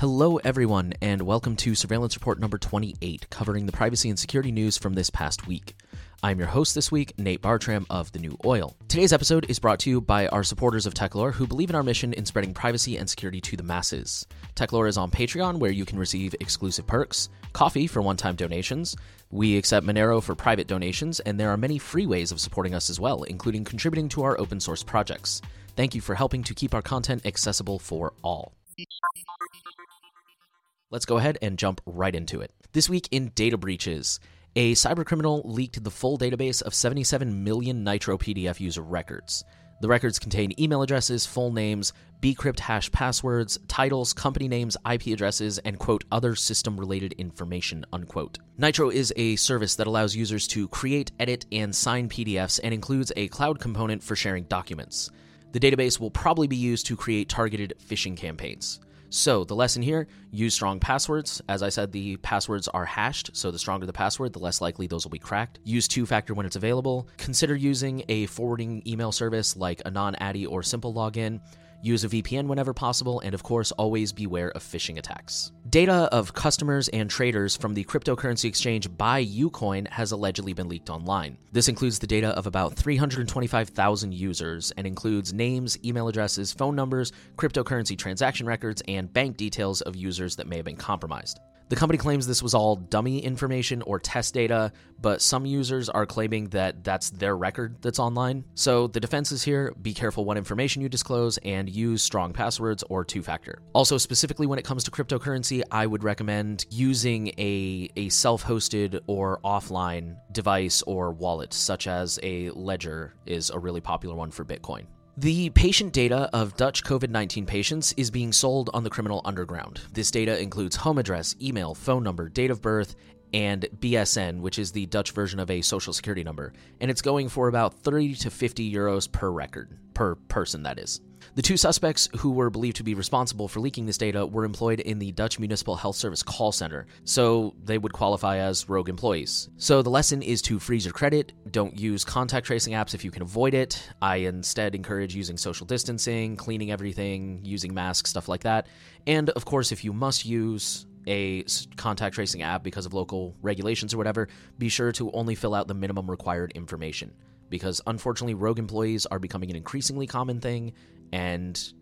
Hello, everyone, and welcome to Surveillance Report number 28, covering the privacy and security news from this past week. I'm your host this week, Nate Bartram of The New Oil. Today's episode is brought to you by our supporters of Techlore who believe in our mission in spreading privacy and security to the masses. Techlore is on Patreon, where you can receive exclusive perks, Ko-Fi for one time donations. We accept Monero for private donations, and there are many free ways of supporting us as well, including contributing to our open source projects. Thank you for helping to keep our content accessible for all. Let's go ahead and jump right into it. This week in data breaches, a cybercriminal leaked the full database of 77 million Nitro PDF user records. The records contain email addresses, full names, bcrypt hash passwords, titles, company names, IP addresses, and quote, other system related information, unquote. Nitro is a service that allows users to create, edit, and sign PDFs and includes a cloud component for sharing documents. The database will probably be used to create targeted phishing campaigns. So, the lesson here use strong passwords. As I said, the passwords are hashed, so the stronger the password, the less likely those will be cracked. Use two factor when it's available. Consider using a forwarding email service like AnonAddy or SimpleLogin. Use a VPN whenever possible, and of course, always beware of phishing attacks. Data of customers and traders from the cryptocurrency exchange BuyUcoin has allegedly been leaked online. This includes the data of about 325,000 users and includes names, email addresses, phone numbers, cryptocurrency transaction records, and bank details of users that may have been compromised. The company claims this was all dummy information or test data, but some users are claiming that that's their record that's online. So the defense is here be careful what information you disclose and use strong passwords or two factor. Also, specifically when it comes to cryptocurrency, I would recommend using a, a self hosted or offline device or wallet, such as a Ledger, is a really popular one for Bitcoin. The patient data of Dutch COVID 19 patients is being sold on the criminal underground. This data includes home address, email, phone number, date of birth, and BSN, which is the Dutch version of a social security number, and it's going for about 30 to 50 euros per record, per person, that is. The two suspects who were believed to be responsible for leaking this data were employed in the Dutch Municipal Health Service call center, so they would qualify as rogue employees. So the lesson is to freeze your credit, don't use contact tracing apps if you can avoid it. I instead encourage using social distancing, cleaning everything, using masks, stuff like that. And of course, if you must use a contact tracing app because of local regulations or whatever, be sure to only fill out the minimum required information. Because unfortunately, rogue employees are becoming an increasingly common thing, and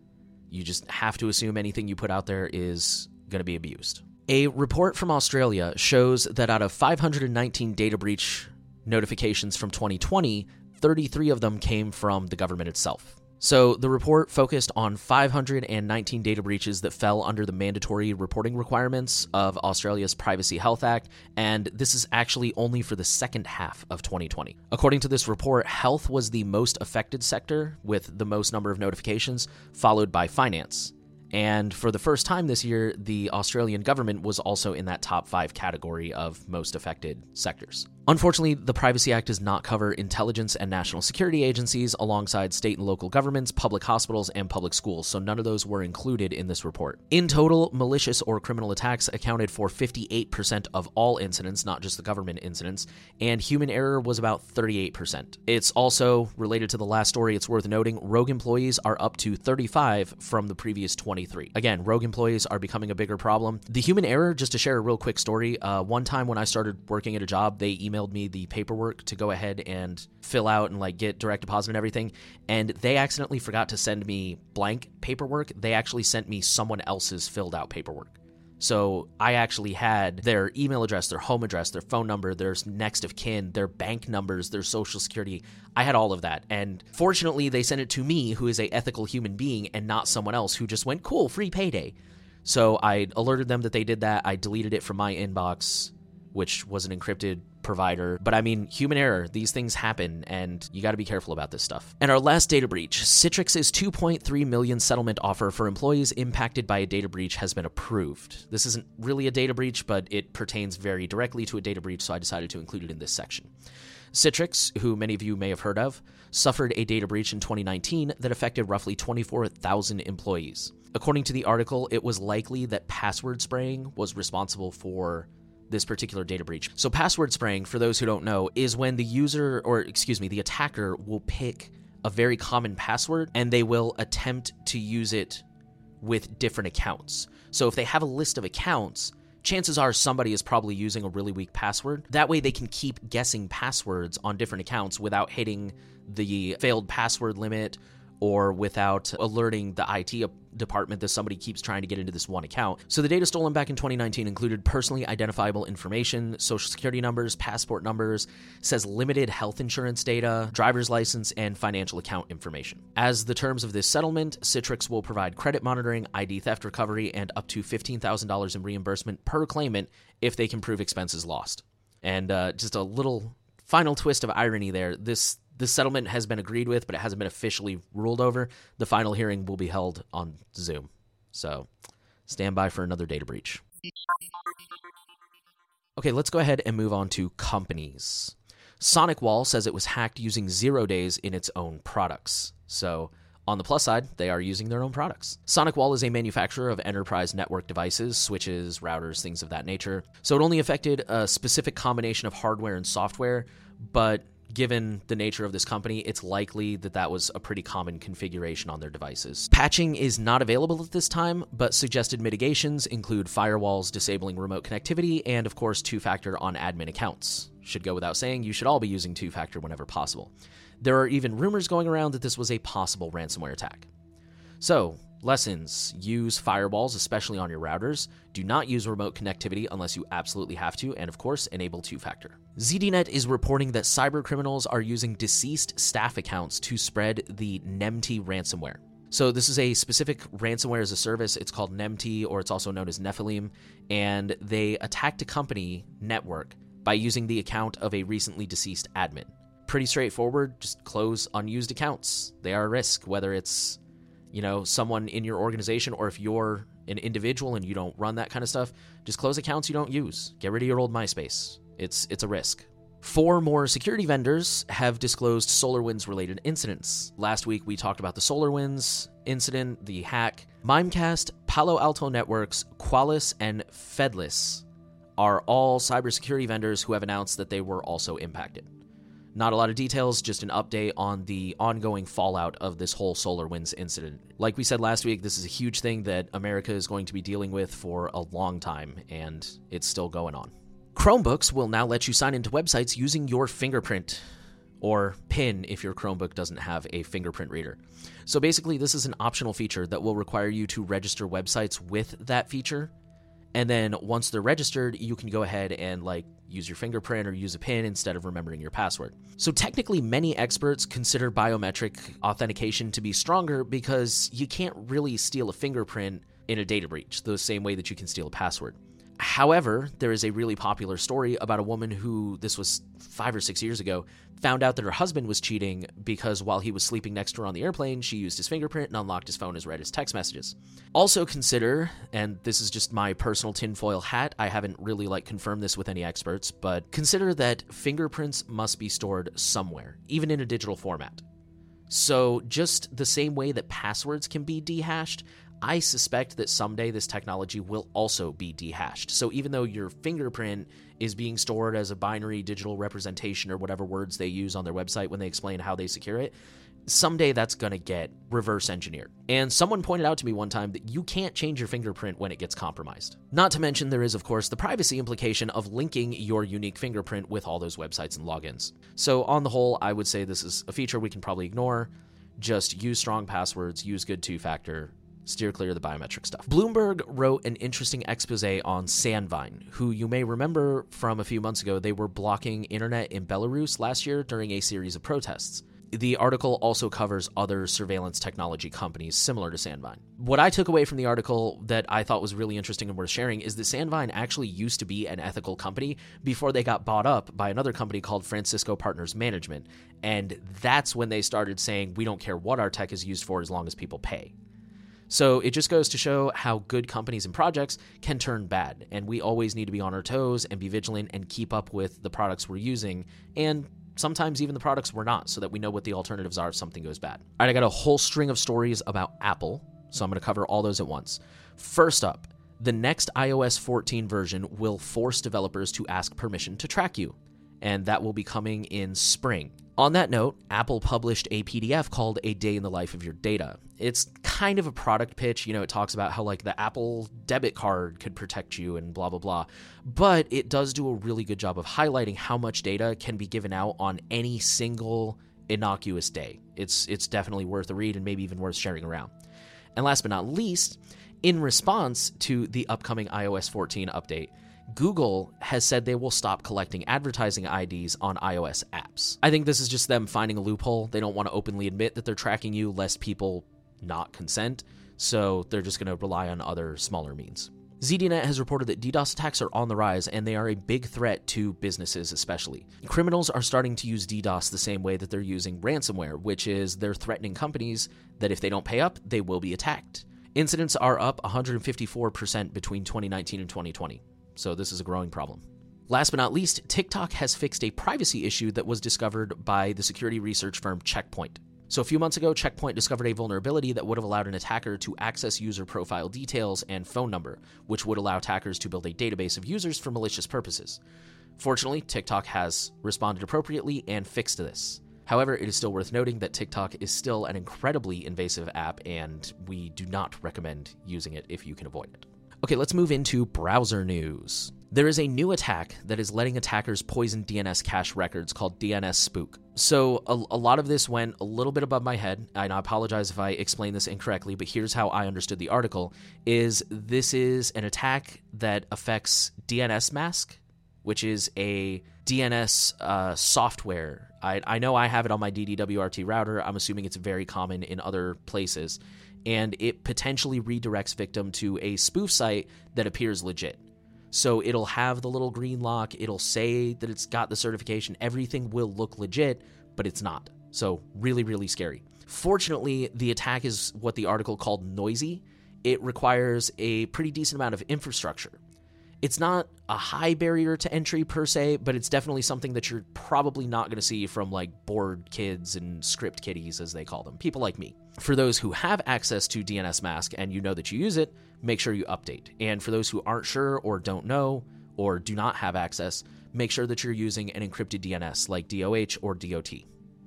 you just have to assume anything you put out there is going to be abused. A report from Australia shows that out of 519 data breach notifications from 2020, 33 of them came from the government itself. So the report focused on 519 data breaches that fell under the mandatory reporting requirements of Australia's Privacy Health Act, and this is actually only for the second half of 2020. According to this report, health was the most affected sector with the most number of notifications, followed by finance. And for the first time this year, the Australian government was also in that top five category of most affected sectors. Unfortunately, the Privacy Act does not cover intelligence and national security agencies alongside state and local governments, public hospitals, and public schools, so none of those were included in this report. In total, malicious or criminal attacks accounted for 58% of all incidents, not just the government incidents, and human error was about 38%. It's also related to the last story, it's worth noting rogue employees are up to 35 from the previous 23. Again, rogue employees are becoming a bigger problem. The human error, just to share a real quick story, uh, one time when I started working at a job, they emailed emailed me the paperwork to go ahead and fill out and like get direct deposit and everything. And they accidentally forgot to send me blank paperwork. They actually sent me someone else's filled out paperwork. So I actually had their email address, their home address, their phone number, their next of kin, their bank numbers, their social security. I had all of that. And fortunately, they sent it to me, who is a ethical human being, and not someone else who just went, cool, free payday. So I alerted them that they did that. I deleted it from my inbox, which was an encrypted provider. But I mean, human error, these things happen, and you got to be careful about this stuff. And our last data breach Citrix's 2.3 million settlement offer for employees impacted by a data breach has been approved. This isn't really a data breach, but it pertains very directly to a data breach, so I decided to include it in this section. Citrix, who many of you may have heard of, suffered a data breach in 2019 that affected roughly 24,000 employees. According to the article, it was likely that password spraying was responsible for this particular data breach. So, password spraying, for those who don't know, is when the user, or excuse me, the attacker will pick a very common password and they will attempt to use it with different accounts. So if they have a list of accounts, chances are somebody is probably using a really weak password. That way they can keep guessing passwords on different accounts without hitting the failed password limit or without alerting the IT department that somebody keeps trying to get into this one account. So the data stolen back in 2019 included personally identifiable information, social security numbers, passport numbers, says limited health insurance data, driver's license, and financial account information. As the terms of this settlement, Citrix will provide credit monitoring, ID theft recovery, and up to $15,000 in reimbursement per claimant if they can prove expenses lost. And uh, just a little final twist of irony there. This the settlement has been agreed with, but it hasn't been officially ruled over. The final hearing will be held on Zoom. So stand by for another data breach. Okay, let's go ahead and move on to companies. SonicWall says it was hacked using zero days in its own products. So, on the plus side, they are using their own products. SonicWall is a manufacturer of enterprise network devices, switches, routers, things of that nature. So, it only affected a specific combination of hardware and software, but given the nature of this company, it's likely that that was a pretty common configuration on their devices. Patching is not available at this time, but suggested mitigations include firewalls disabling remote connectivity and, of course, two factor on admin accounts. Should go without saying, you should all be using two factor whenever possible. There are even rumors going around that this was a possible ransomware attack. So, Lessons use firewalls, especially on your routers. Do not use remote connectivity unless you absolutely have to, and of course, enable two factor. ZDNet is reporting that cyber criminals are using deceased staff accounts to spread the NEMT ransomware. So, this is a specific ransomware as a service. It's called NEMT, or it's also known as Nephilim, and they attacked a company network by using the account of a recently deceased admin. Pretty straightforward, just close unused accounts. They are a risk, whether it's you know, someone in your organization, or if you're an individual and you don't run that kind of stuff, just close accounts you don't use. Get rid of your old MySpace. It's it's a risk. Four more security vendors have disclosed SolarWinds related incidents. Last week we talked about the SolarWinds incident, the hack. Mimecast, Palo Alto Networks, Qualys, and Fidelis are all cybersecurity vendors who have announced that they were also impacted. Not a lot of details, just an update on the ongoing fallout of this whole SolarWinds incident. Like we said last week, this is a huge thing that America is going to be dealing with for a long time, and it's still going on. Chromebooks will now let you sign into websites using your fingerprint or PIN if your Chromebook doesn't have a fingerprint reader. So basically, this is an optional feature that will require you to register websites with that feature. And then once they're registered, you can go ahead and like use your fingerprint or use a PIN instead of remembering your password. So, technically, many experts consider biometric authentication to be stronger because you can't really steal a fingerprint in a data breach the same way that you can steal a password. However, there is a really popular story about a woman who, this was five or six years ago, found out that her husband was cheating because while he was sleeping next to her on the airplane, she used his fingerprint and unlocked his phone as read his text messages. Also consider, and this is just my personal tinfoil hat, I haven't really like confirmed this with any experts, but consider that fingerprints must be stored somewhere, even in a digital format. So, just the same way that passwords can be dehashed, I suspect that someday this technology will also be dehashed. So even though your fingerprint is being stored as a binary digital representation or whatever words they use on their website when they explain how they secure it, someday that's going to get reverse engineered. And someone pointed out to me one time that you can't change your fingerprint when it gets compromised. Not to mention, there is, of course, the privacy implication of linking your unique fingerprint with all those websites and logins. So, on the whole, I would say this is a feature we can probably ignore. Just use strong passwords, use good two factor, steer clear of the biometric stuff. Bloomberg wrote an interesting expose on Sandvine, who you may remember from a few months ago, they were blocking internet in Belarus last year during a series of protests. The article also covers other surveillance technology companies similar to Sandvine. What I took away from the article that I thought was really interesting and worth sharing is that Sandvine actually used to be an ethical company before they got bought up by another company called Francisco Partners Management. And that's when they started saying, we don't care what our tech is used for as long as people pay. So it just goes to show how good companies and projects can turn bad, and we always need to be on our toes and be vigilant and keep up with the products we're using and sometimes even the products we're not so that we know what the alternatives are if something goes bad. All right, I got a whole string of stories about Apple, so I'm going to cover all those at once. First up, the next iOS 14 version will force developers to ask permission to track you, and that will be coming in spring. On that note, Apple published a PDF called A Day in the Life of Your Data. It's kind of a product pitch. You know, it talks about how like the Apple debit card could protect you and blah, blah, blah. But it does do a really good job of highlighting how much data can be given out on any single innocuous day. It's it's definitely worth a read and maybe even worth sharing around. And last but not least, in response to the upcoming iOS 14 update, Google has said they will stop collecting advertising IDs on iOS apps. I think this is just them finding a loophole. They don't want to openly admit that they're tracking you lest people not consent, so they're just going to rely on other smaller means. ZDNet has reported that DDoS attacks are on the rise and they are a big threat to businesses, especially. Criminals are starting to use DDoS the same way that they're using ransomware, which is they're threatening companies that if they don't pay up, they will be attacked. Incidents are up 154% between 2019 and 2020, so this is a growing problem. Last but not least, TikTok has fixed a privacy issue that was discovered by the security research firm Checkpoint. So, a few months ago, Checkpoint discovered a vulnerability that would have allowed an attacker to access user profile details and phone number, which would allow attackers to build a database of users for malicious purposes. Fortunately, TikTok has responded appropriately and fixed this. However, it is still worth noting that TikTok is still an incredibly invasive app, and we do not recommend using it if you can avoid it. Okay, let's move into browser news. There is a new attack that is letting attackers poison DNS cache records called DNSpooq. So, a, a, lot of this went a little bit above my head, and I apologize if I explain this incorrectly, but here's how I understood the article is this is an attack that affects Dnsmasq, which is a DNS uh, software. I, I know I have it on my DDWRT router. I'm assuming it's very common in other places. And it potentially redirects victim to a spoof site that appears legit. So it'll have the little green lock, it'll say that it's got the certification, everything will look legit, but it's not. So, really, really scary. Fortunately, the attack is what the article called noisy. It requires a pretty decent amount of infrastructure. It's not a high barrier to entry per se, but it's definitely something that you're probably not going to see from like bored kids and script kiddies, as they call them, people like me. For those who have access to Dnsmasq and you know that you use it, make sure you update. And for those who aren't sure or don't know or do not have access, make sure that you're using an encrypted DNS like DOH or DOT.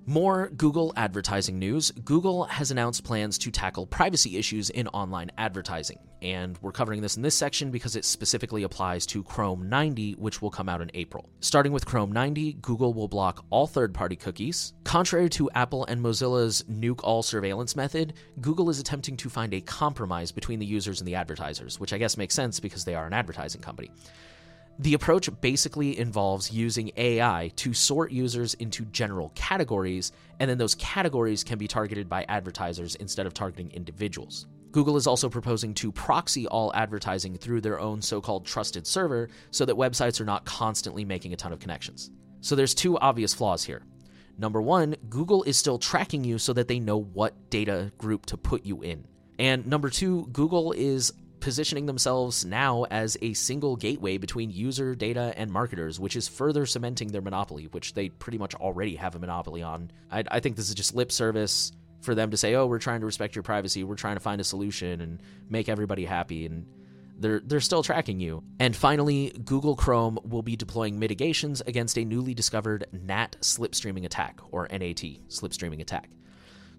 More Google advertising news. Google has announced plans to tackle privacy issues in online advertising. And we're covering this in this section because it specifically applies to Chrome 90, which will come out in April. Starting with Chrome 90, Google will block all third party cookies. Contrary to Apple and Mozilla's nuke all surveillance method, Google is attempting to find a compromise between the users and the advertisers, which I guess makes sense because they are an advertising company. The approach basically involves using AI to sort users into general categories, and then those categories can be targeted by advertisers instead of targeting individuals. Google is also proposing to proxy all advertising through their own so called trusted server so that websites are not constantly making a ton of connections. So there's two obvious flaws here. Number one, Google is still tracking you so that they know what data group to put you in. And number two, Google is positioning themselves now as a single gateway between user data and marketers, which is further cementing their monopoly, which they pretty much already have a monopoly on. I, I, think this is just lip service for them to say, "Oh, we're trying to respect your privacy. We're trying to find a solution and make everybody happy." And they're they're still tracking you. And finally, Google Chrome will be deploying mitigations against a newly discovered NAT slipstreaming attack or NAT slipstreaming attack.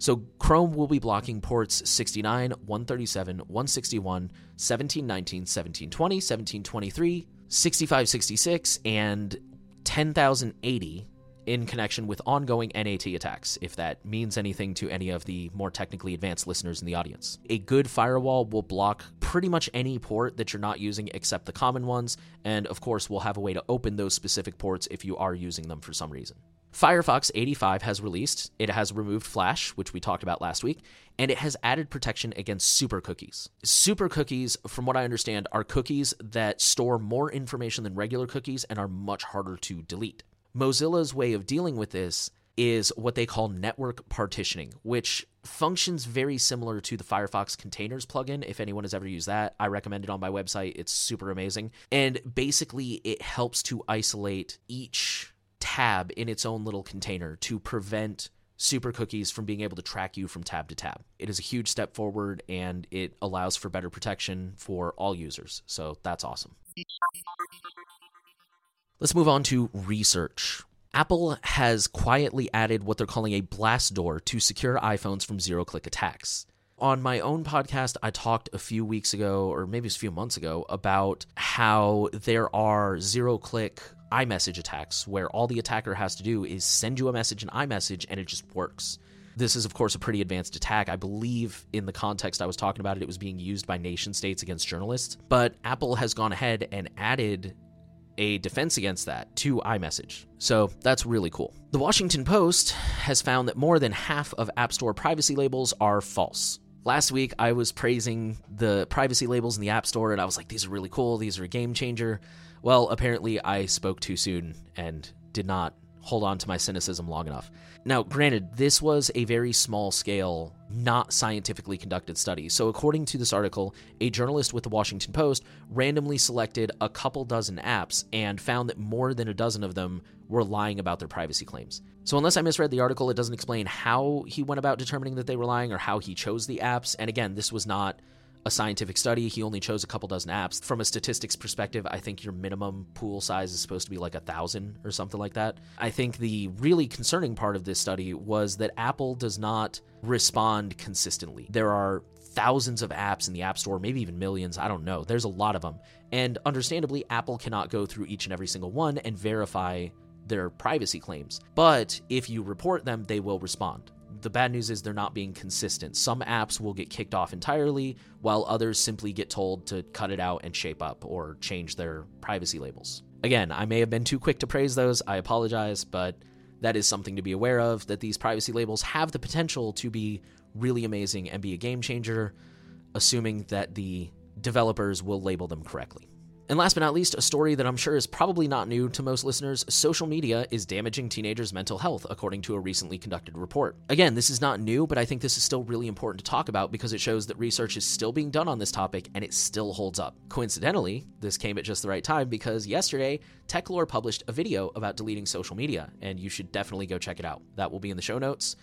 So Chrome will be blocking ports 69, 137, 161, 1719, 1720, 1723, 6566, and 10080 in connection with ongoing NAT attacks, if that means anything to any of the more technically advanced listeners in the audience. A good firewall will block pretty much any port that you're not using except the common ones, and of course, we'll have a way to open those specific ports if you are using them for some reason. Firefox 85 has released. It has removed Flash, which we talked about last week, and it has added protection against super cookies. Super cookies, from what I understand, are cookies that store more information than regular cookies and are much harder to delete. Mozilla's way of dealing with this is what they call network partitioning, which functions very similar to the Firefox Containers plugin. If anyone has ever used that, I recommend it on my website. It's super amazing. And basically, it helps to isolate each tab in its own little container to prevent super cookies from being able to track you from tab to tab. It is a huge step forward and it allows for better protection for all users. So that's awesome. Let's move on to research. Apple has quietly added what they're calling a blast door to secure iPhones from zero click attacks. On my own podcast, I talked a few weeks ago, or maybe a few months ago, about how there are zero click iMessage attacks where all the attacker has to do is send you a message in iMessage and it just works. This is, of course, a pretty advanced attack. I believe in the context I was talking about it, it was being used by nation states against journalists. But Apple has gone ahead and added a defense against that to iMessage. So that's really cool. The Washington Post has found that more than half of App Store privacy labels are false. Last week, I was praising the privacy labels in the App Store, and I was like, these are really cool, these are a game changer. Well, apparently, I spoke too soon and did not hold on to my cynicism long enough. Now, granted, this was a very small scale, not scientifically conducted study. So, according to this article, a journalist with the Washington Post randomly selected a couple dozen apps and found that more than a dozen of them were lying about their privacy claims. So, unless I misread the article, it doesn't explain how he went about determining that they were lying or how he chose the apps. And again, this was not a scientific study. He only chose a couple dozen apps. From a statistics perspective, I think your minimum pool size is supposed to be like a thousand or something like that. I think the really concerning part of this study was that Apple does not respond consistently. There are thousands of apps in the App Store, maybe even millions. I don't know. There's a lot of them. And understandably, Apple cannot go through each and every single one and verify their privacy claims. But if you report them, they will respond the bad news is they're not being consistent. Some apps will get kicked off entirely, while others simply get told to cut it out and shape up or change their privacy labels. Again, I may have been too quick to praise those. I apologize, but that is something to be aware of that these privacy labels have the potential to be really amazing and be a game changer, assuming that the developers will label them correctly. And last but not least, a story that I'm sure is probably not new to most listeners social media is damaging teenagers' mental health, according to a recently conducted report. Again, this is not new, but I think this is still really important to talk about because it shows that research is still being done on this topic and it still holds up. Coincidentally, this came at just the right time because yesterday, Techlore published a video about deleting social media, and you should definitely go check it out. That will be in the show notes.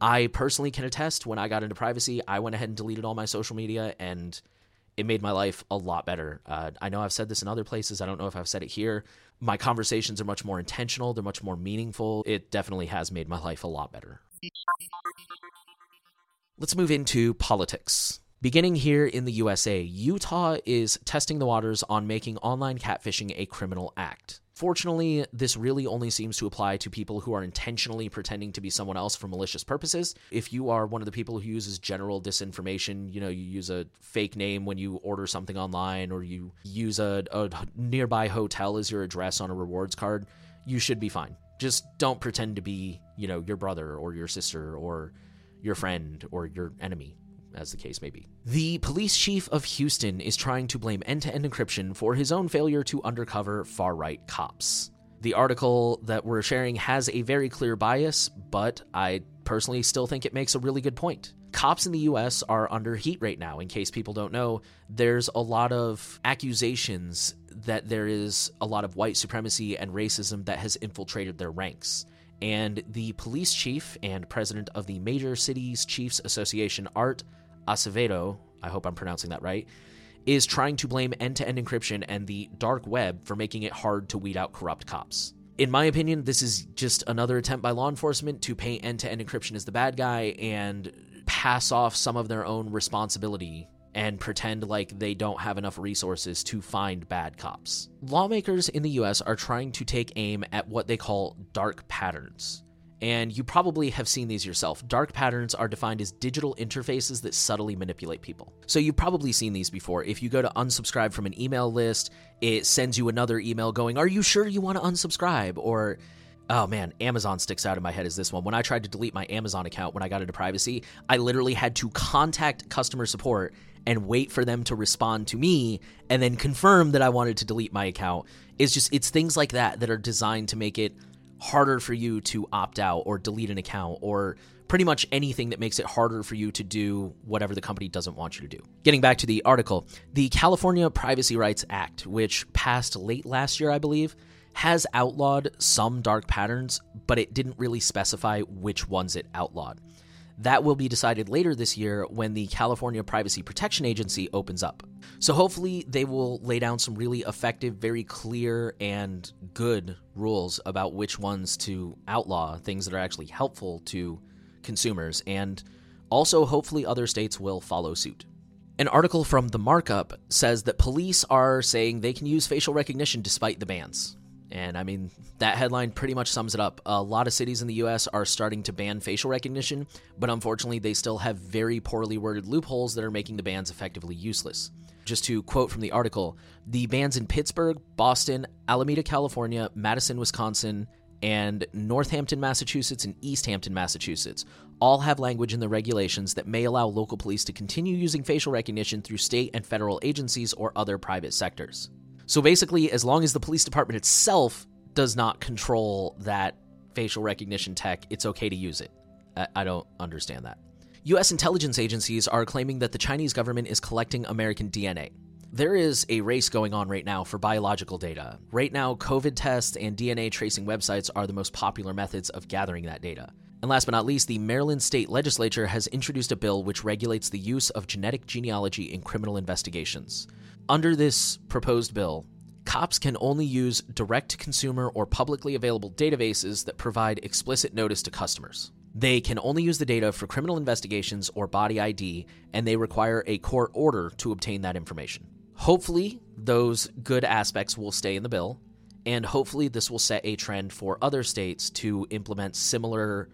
I personally can attest when I got into privacy, I went ahead and deleted all my social media and it made my life a lot better. Uh, I know I've said this in other places. I don't know if I've said it here. My conversations are much more intentional, they're much more meaningful. It definitely has made my life a lot better. Let's move into politics. Beginning here in the USA, Utah is testing the waters on making online catfishing a criminal act. Fortunately, this really only seems to apply to people who are intentionally pretending to be someone else for malicious purposes. If you are one of the people who uses general disinformation, you know, you use a fake name when you order something online or you use a, a nearby hotel as your address on a rewards card, you should be fine. Just don't pretend to be, you know, your brother or your sister or your friend or your enemy as the case may be. The police chief of Houston is trying to blame end to end encryption for his own failure to undercover far right cops. The article that we're sharing has a very clear bias, but I personally still think it makes a really good point. Cops in the US are under heat right now. In case people don't know, there's a lot of accusations that there is a lot of white supremacy and racism that has infiltrated their ranks and the police chief and president of the Major Cities Chiefs Association, Art Acevedo, I hope I'm pronouncing that right, is trying to blame end to end encryption and the dark web for making it hard to weed out corrupt cops. In my opinion, this is just another attempt by law enforcement to paint end to end encryption as the bad guy and pass off some of their own responsibility and pretend like they don't have enough resources to find bad cops. Lawmakers in the US are trying to take aim at what they call dark patterns. And you probably have seen these yourself. Dark patterns are defined as digital interfaces that subtly manipulate people. So you've probably seen these before. If you go to unsubscribe from an email list, it sends you another email going, Are you sure you want to unsubscribe? Or Oh man, Amazon sticks out in my head as this one. When I tried to delete my Amazon account when I got into privacy, I literally had to contact customer support and wait for them to respond to me and then confirm that I wanted to delete my account. It's just it's things like that that are designed to make it harder for you to opt out or delete an account or pretty much anything that makes it harder for you to do whatever the company doesn't want you to do. Getting back to the article, the California Privacy Rights Act, which passed late last year, I believe, has outlawed some dark patterns, but it didn't really specify which ones it outlawed. That will be decided later this year when the California Privacy Protection Agency opens up. So hopefully, they will lay down some really effective, very clear, and good rules about which ones to outlaw, things that are actually helpful to consumers. And Also, hopefully, other states will follow suit. An article from The Markup says that police are saying they can use facial recognition despite the bans. And I mean, that headline pretty much sums it up. A lot of cities in the US are starting to ban facial recognition, but unfortunately, they still have very poorly worded loopholes that are making the bans effectively useless. Just to quote from the article, the bans in Pittsburgh, Boston, Alameda, California, Madison, Wisconsin, and Northampton, Massachusetts, and Easthampton, Massachusetts all have language in the regulations that may allow local police to continue using facial recognition through state and federal agencies or other private sectors. So basically, as long as the police department itself does not control that facial recognition tech, it's okay to use it. I, don't understand that. US intelligence agencies are claiming that the Chinese government is collecting American DNA. There is a race going on right now for biological data. Right now, COVID tests and DNA tracing websites are the most popular methods of gathering that data. And last but not least, the Maryland state legislature has introduced a bill which regulates the use of genetic genealogy in criminal investigations. Under this proposed bill, cops can only use direct to consumer or publicly available databases that provide explicit notice to customers. They can only use the data for criminal investigations or body ID, and they require a court order to obtain that information. Hopefully, those good aspects will stay in the bill, and hopefully, this will set a trend for other states to implement similar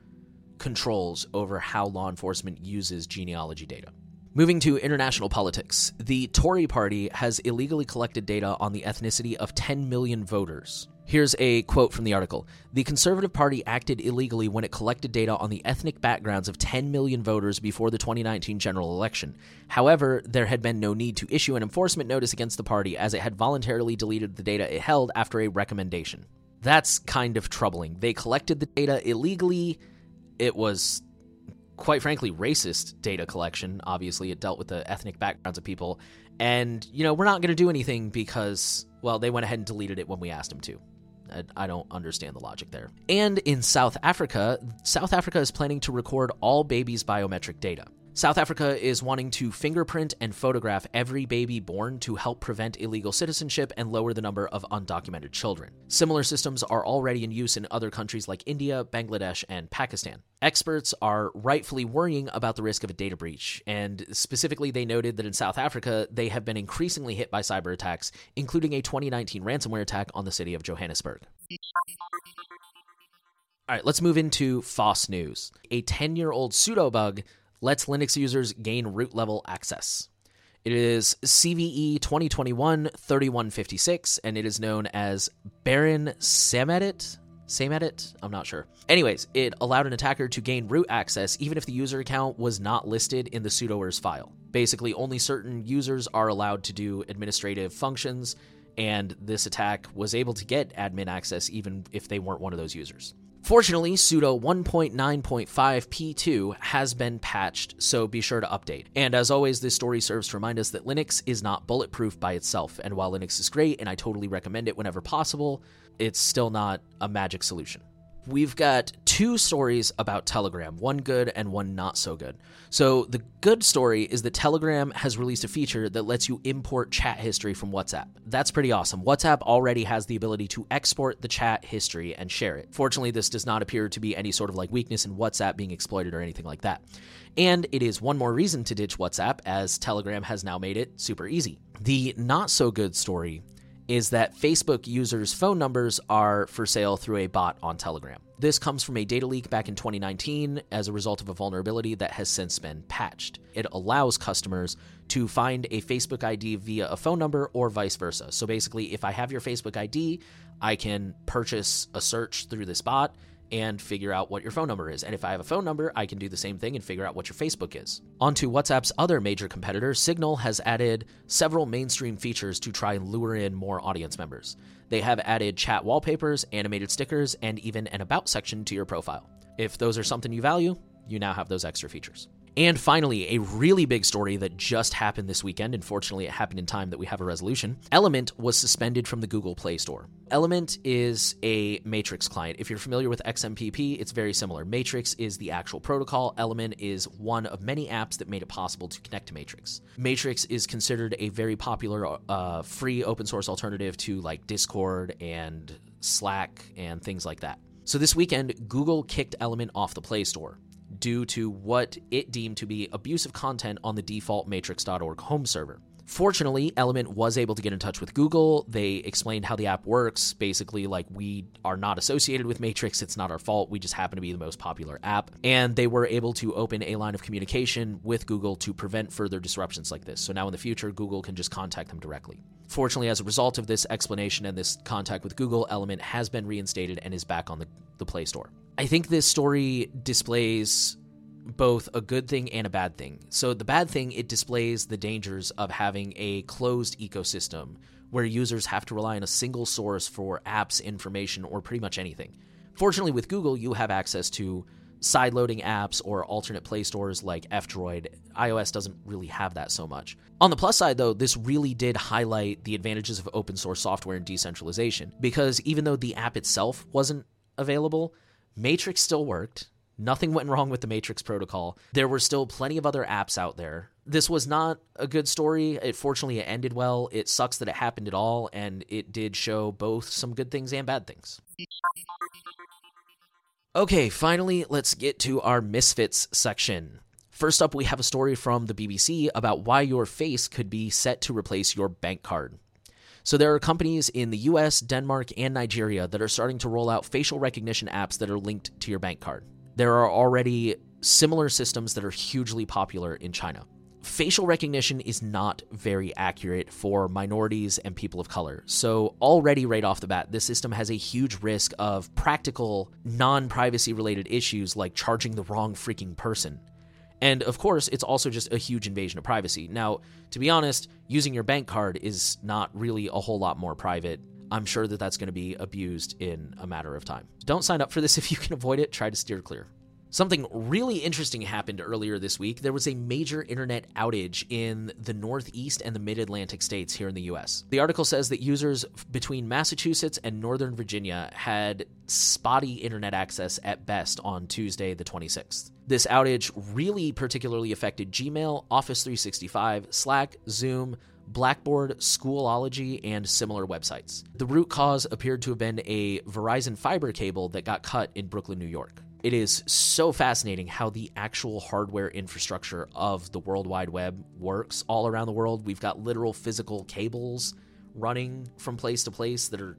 controls over how law enforcement uses genealogy data. Moving to international politics, the Tory party has illegally collected data on the ethnicity of 10 million voters. Here's a quote from the article The Conservative Party acted illegally when it collected data on the ethnic backgrounds of 10 million voters before the 2019 general election. However, there had been no need to issue an enforcement notice against the party as it had voluntarily deleted the data it held after a recommendation. That's kind of troubling. They collected the data illegally. It was, quite frankly, racist data collection. Obviously, it dealt with the ethnic backgrounds of people. And, you know, we're not going to do anything because, well, they went ahead and deleted it when we asked them to. I don't understand the logic there. And in South Africa, South Africa is planning to record all babies' biometric data. South Africa is wanting to fingerprint and photograph every baby born to help prevent illegal citizenship and lower the number of undocumented children. Similar systems are already in use in other countries like India, Bangladesh, and Pakistan. Experts are rightfully worrying about the risk of a data breach, and specifically, they noted that in South Africa, they have been increasingly hit by cyber attacks, including a 2019 ransomware attack on the city of Johannesburg. All right, let's move into FOSS news. A 10 year old sudo bug lets Linux users gain root level access. It is CVE 2021 3156, and it is known as Baron Samedit. Same edit? I'm not sure. Anyways, it allowed an attacker to gain root access even if the user account was not listed in the sudoers file. Basically, only certain users are allowed to do administrative functions, and this attack was able to get admin access even if they weren't one of those users. Fortunately, sudo 1.9.5p2 has been patched, so be sure to update. And as always, this story serves to remind us that Linux is not bulletproof by itself, and while Linux is great and I totally recommend it whenever possible, it's still not a magic solution we've got two stories about Telegram, one good and one not so good. So, the good story is that Telegram has released a feature that lets you import chat history from WhatsApp. That's pretty awesome. WhatsApp already has the ability to export the chat history and share it. Fortunately, this does not appear to be any sort of like weakness in WhatsApp being exploited or anything like that. And it is one more reason to ditch WhatsApp, as Telegram has now made it super easy. The not so good story is that Facebook users' phone numbers are for sale through a bot on Telegram. This comes from a data leak back in 2019 as a result of a vulnerability that has since been patched. It allows customers to find a Facebook ID via a phone number or vice versa. So basically, if I have your Facebook ID, I can purchase a search through this bot and figure out what your phone number is. And if I have a phone number, I can do the same thing and figure out what your Facebook is. Onto WhatsApp's other major competitor, Signal has added several mainstream features to try and lure in more audience members. They have added chat wallpapers, animated stickers, and even an About section to your profile. If those are something you value, you now have those extra features. And finally, a really big story that just happened this weekend. Unfortunately, it happened in time that we have a resolution. Element was suspended from the Google Play Store. Element is a Matrix client. If you're familiar with XMPP, it's very similar. Matrix is the actual protocol. Element is one of many apps that made it possible to connect to Matrix. Matrix is considered a very popular uh, free open source alternative to like Discord and Slack and things like that. So this weekend, Google kicked Element off the Play Store due to what it deemed to be abusive content on the default matrix.org home server. Fortunately, Element was able to get in touch with Google. They explained how the app works. Basically, like, we are not associated with Matrix. It's not our fault. We just happen to be the most popular app. And they were able to open a line of communication with Google to prevent further disruptions like this. So now in the future, Google can just contact them directly. Fortunately, as a result of this explanation and this contact with Google, Element has been reinstated and is back on the, the Play Store. I think this story displays both a good thing and a bad thing. So, the bad thing, it displays the dangers of having a closed ecosystem where users have to rely on a single source for apps, information, or pretty much anything. Fortunately, with Google, you have access to side-loading apps or alternate play stores like F-Droid. iOS doesn't really have that so much. On the plus side though, this really did highlight the advantages of open source software and decentralization because even though the app itself wasn't available, Matrix still worked. Nothing went wrong with the Matrix protocol. There were still plenty of other apps out there. This was not a good story. It fortunately it ended well. It sucks that it happened at all, and it did show both some good things and bad things. Okay, finally, let's get to our Misfits section. First up, we have a story from the BBC about why your face could be set to replace your bank card. So, there are companies in the US, Denmark, and Nigeria that are starting to roll out facial recognition apps that are linked to your bank card. There are already similar systems that are hugely popular in China. Facial recognition is not very accurate for minorities and people of color. So, already right off the bat, this system has a huge risk of practical, non privacy related issues like charging the wrong freaking person. And of course, it's also just a huge invasion of privacy. Now, to be honest, using your bank card is not really a whole lot more private. I'm sure that that's going to be abused in a matter of time. Don't sign up for this if you can avoid it. Try to steer clear. Something really interesting happened earlier this week. There was a major internet outage in the Northeast and the Mid Atlantic states here in the US. The article says that users between Massachusetts and Northern Virginia had spotty internet access at best on Tuesday, the 26th. This outage really particularly affected Gmail, Office 365, Slack, Zoom, Blackboard, Schoology, and similar websites. The root cause appeared to have been a Verizon fiber cable that got cut in Brooklyn, New York. It is so fascinating how the actual hardware infrastructure of the World Wide Web works all around the world. We've got literal physical cables running from place to place that are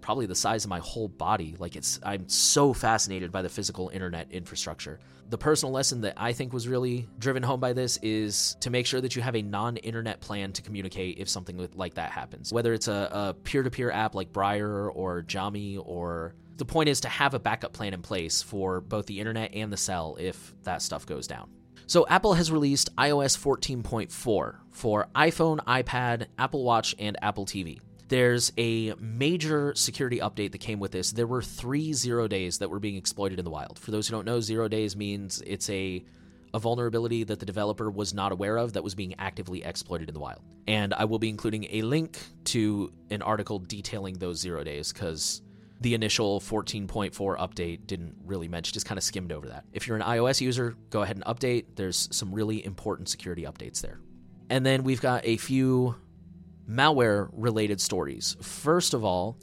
probably the size of my whole body. Like it's I'm so fascinated by the physical internet infrastructure. The personal lesson that I think was really driven home by this is to make sure that you have a non-internet plan to communicate if something like that happens. Whether it's a, a peer-to-peer app like Briar or Jami or the point is to have a backup plan in place for both the internet and the cell if that stuff goes down. So, Apple has released iOS 14.4 for iPhone, iPad, Apple Watch, and Apple TV. There's a major security update that came with this. There were three zero days that were being exploited in the wild. For those who don't know, zero days means it's a a vulnerability that the developer was not aware of that was being actively exploited in the wild. And I will be including a link to an article detailing those zero days because the initial 14.4 update didn't really mention, just kind of skimmed over that. If you're an iOS user, go ahead and update. There's some really important security updates there. And then we've got a few malware related stories. First of all,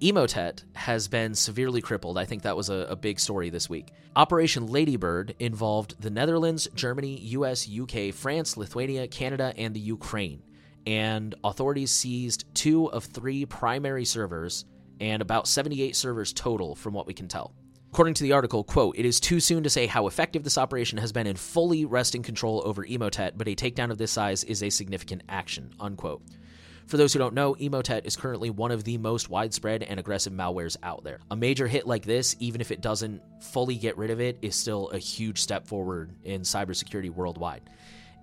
Emotet has been severely crippled. I think that was a, a, big story this week. Operation Ladybird involved the Netherlands, Germany, US, UK, France, Lithuania, Canada, and the Ukraine. And authorities seized two of three primary servers and about 78 servers total from what we can tell. According to the article, quote, it is too soon to say how effective this operation has been in fully wresting control over Emotet, but a takedown of this size is a significant action, unquote. For those who don't know, Emotet is currently one of the most widespread and aggressive malwares out there. A major hit like this, even if it doesn't fully get rid of it, is still a huge step forward in cybersecurity worldwide.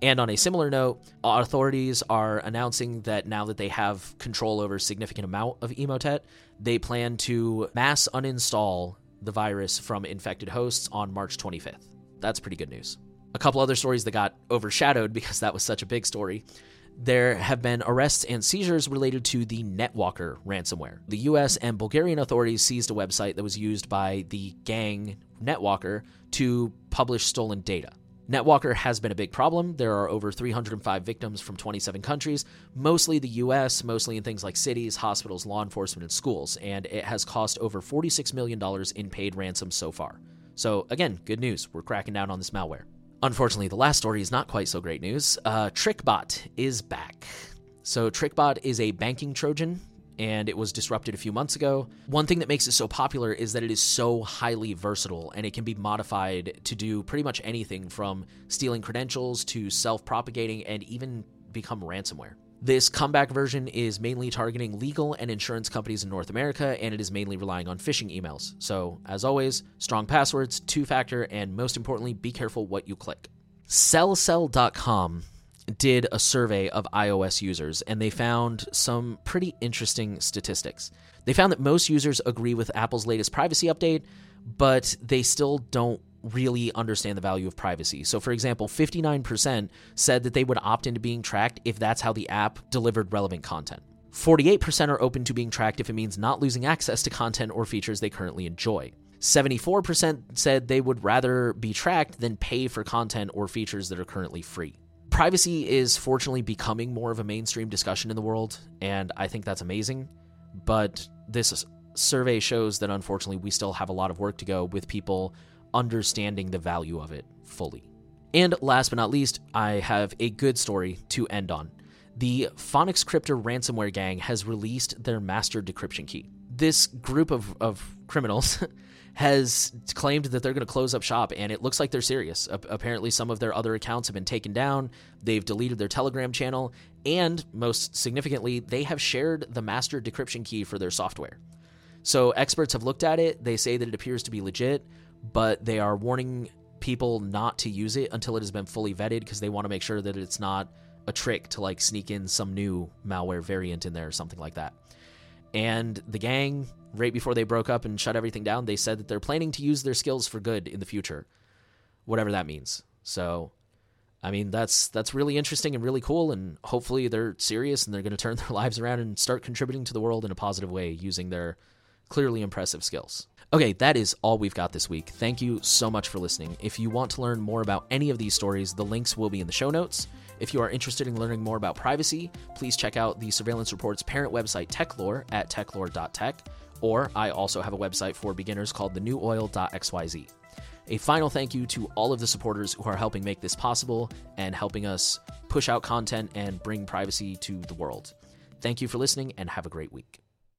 And on a similar note, uh, authorities are announcing that now that they have control over a significant amount of Emotet, they plan to mass uninstall the virus from infected hosts on March 25th. That's pretty good news. A couple other stories that got overshadowed because that was such a big story. There have been arrests and seizures related to the NetWalker ransomware. The US and Bulgarian authorities seized a website that was used by the gang NetWalker to publish stolen data. NetWalker has been a big problem. There are over 305 victims from 27 countries, mostly the US, mostly in things like cities, hospitals, law enforcement, and schools, and it has cost over $46 million in paid ransom so far. So, again, good news. We're cracking down on this malware. Unfortunately, the last story is not quite so great news. Uh, TrickBot is back. So, TrickBot is a banking Trojan, and it was disrupted a few months ago. One thing that makes it so popular is that it is so highly versatile, and it can be modified to do pretty much anything from stealing credentials to self propagating and even become ransomware. This comeback version is mainly targeting legal and insurance companies in North America, and it is mainly relying on phishing emails. So, as always, strong passwords, two factor, and most importantly, be careful what you click. Sellcell.com did a survey of iOS users, and they found some pretty interesting statistics. They found that most users agree with Apple's latest privacy update, but they still don't really understand the value of privacy. So, for example, 59% said that they would opt into being tracked if that's how the app delivered relevant content. 48% are open to being tracked if it means not losing access to content or features they currently enjoy. 74% said they would rather be tracked than pay for content or features that are currently free. Privacy is fortunately becoming more of a mainstream discussion in the world, and I think that's amazing. But this survey shows that unfortunately we still have a lot of work to go with people understanding the value of it fully. And last but not least, I have a good story to end on. The Fonix Crypto ransomware gang has released their master decryption key. This group of, of criminals has claimed that they're going to close up shop, and it looks like they're serious. A- apparently, some of their other accounts have been taken down, they've deleted their Telegram channel, and most significantly, they have shared the master decryption key for their software. So, experts have looked at it, they say that it appears to be legit but they are warning people not to use it until it has been fully vetted because they want to make sure that it's not a trick to like sneak in some new malware variant in there or something like that. And the gang, right before they broke up and shut everything down, they said that they're planning to use their skills for good in the future, whatever that means. So, I mean, that's that's really interesting and really cool, and hopefully they're serious and they're going to turn their lives around and start contributing to the world in a positive way using their clearly impressive skills. Okay, that is all we've got this week. Thank you so much for listening. If you want to learn more about any of these stories, the links will be in the show notes. If you are interested in learning more about privacy, please check out the Surveillance Report's parent website, TechLore, at techlore.tech, or I also have a website for beginners called thenewoil.xyz. A final thank you to all of the supporters who are helping make this possible and helping us push out content and bring privacy to the world. Thank you for listening and have a great week.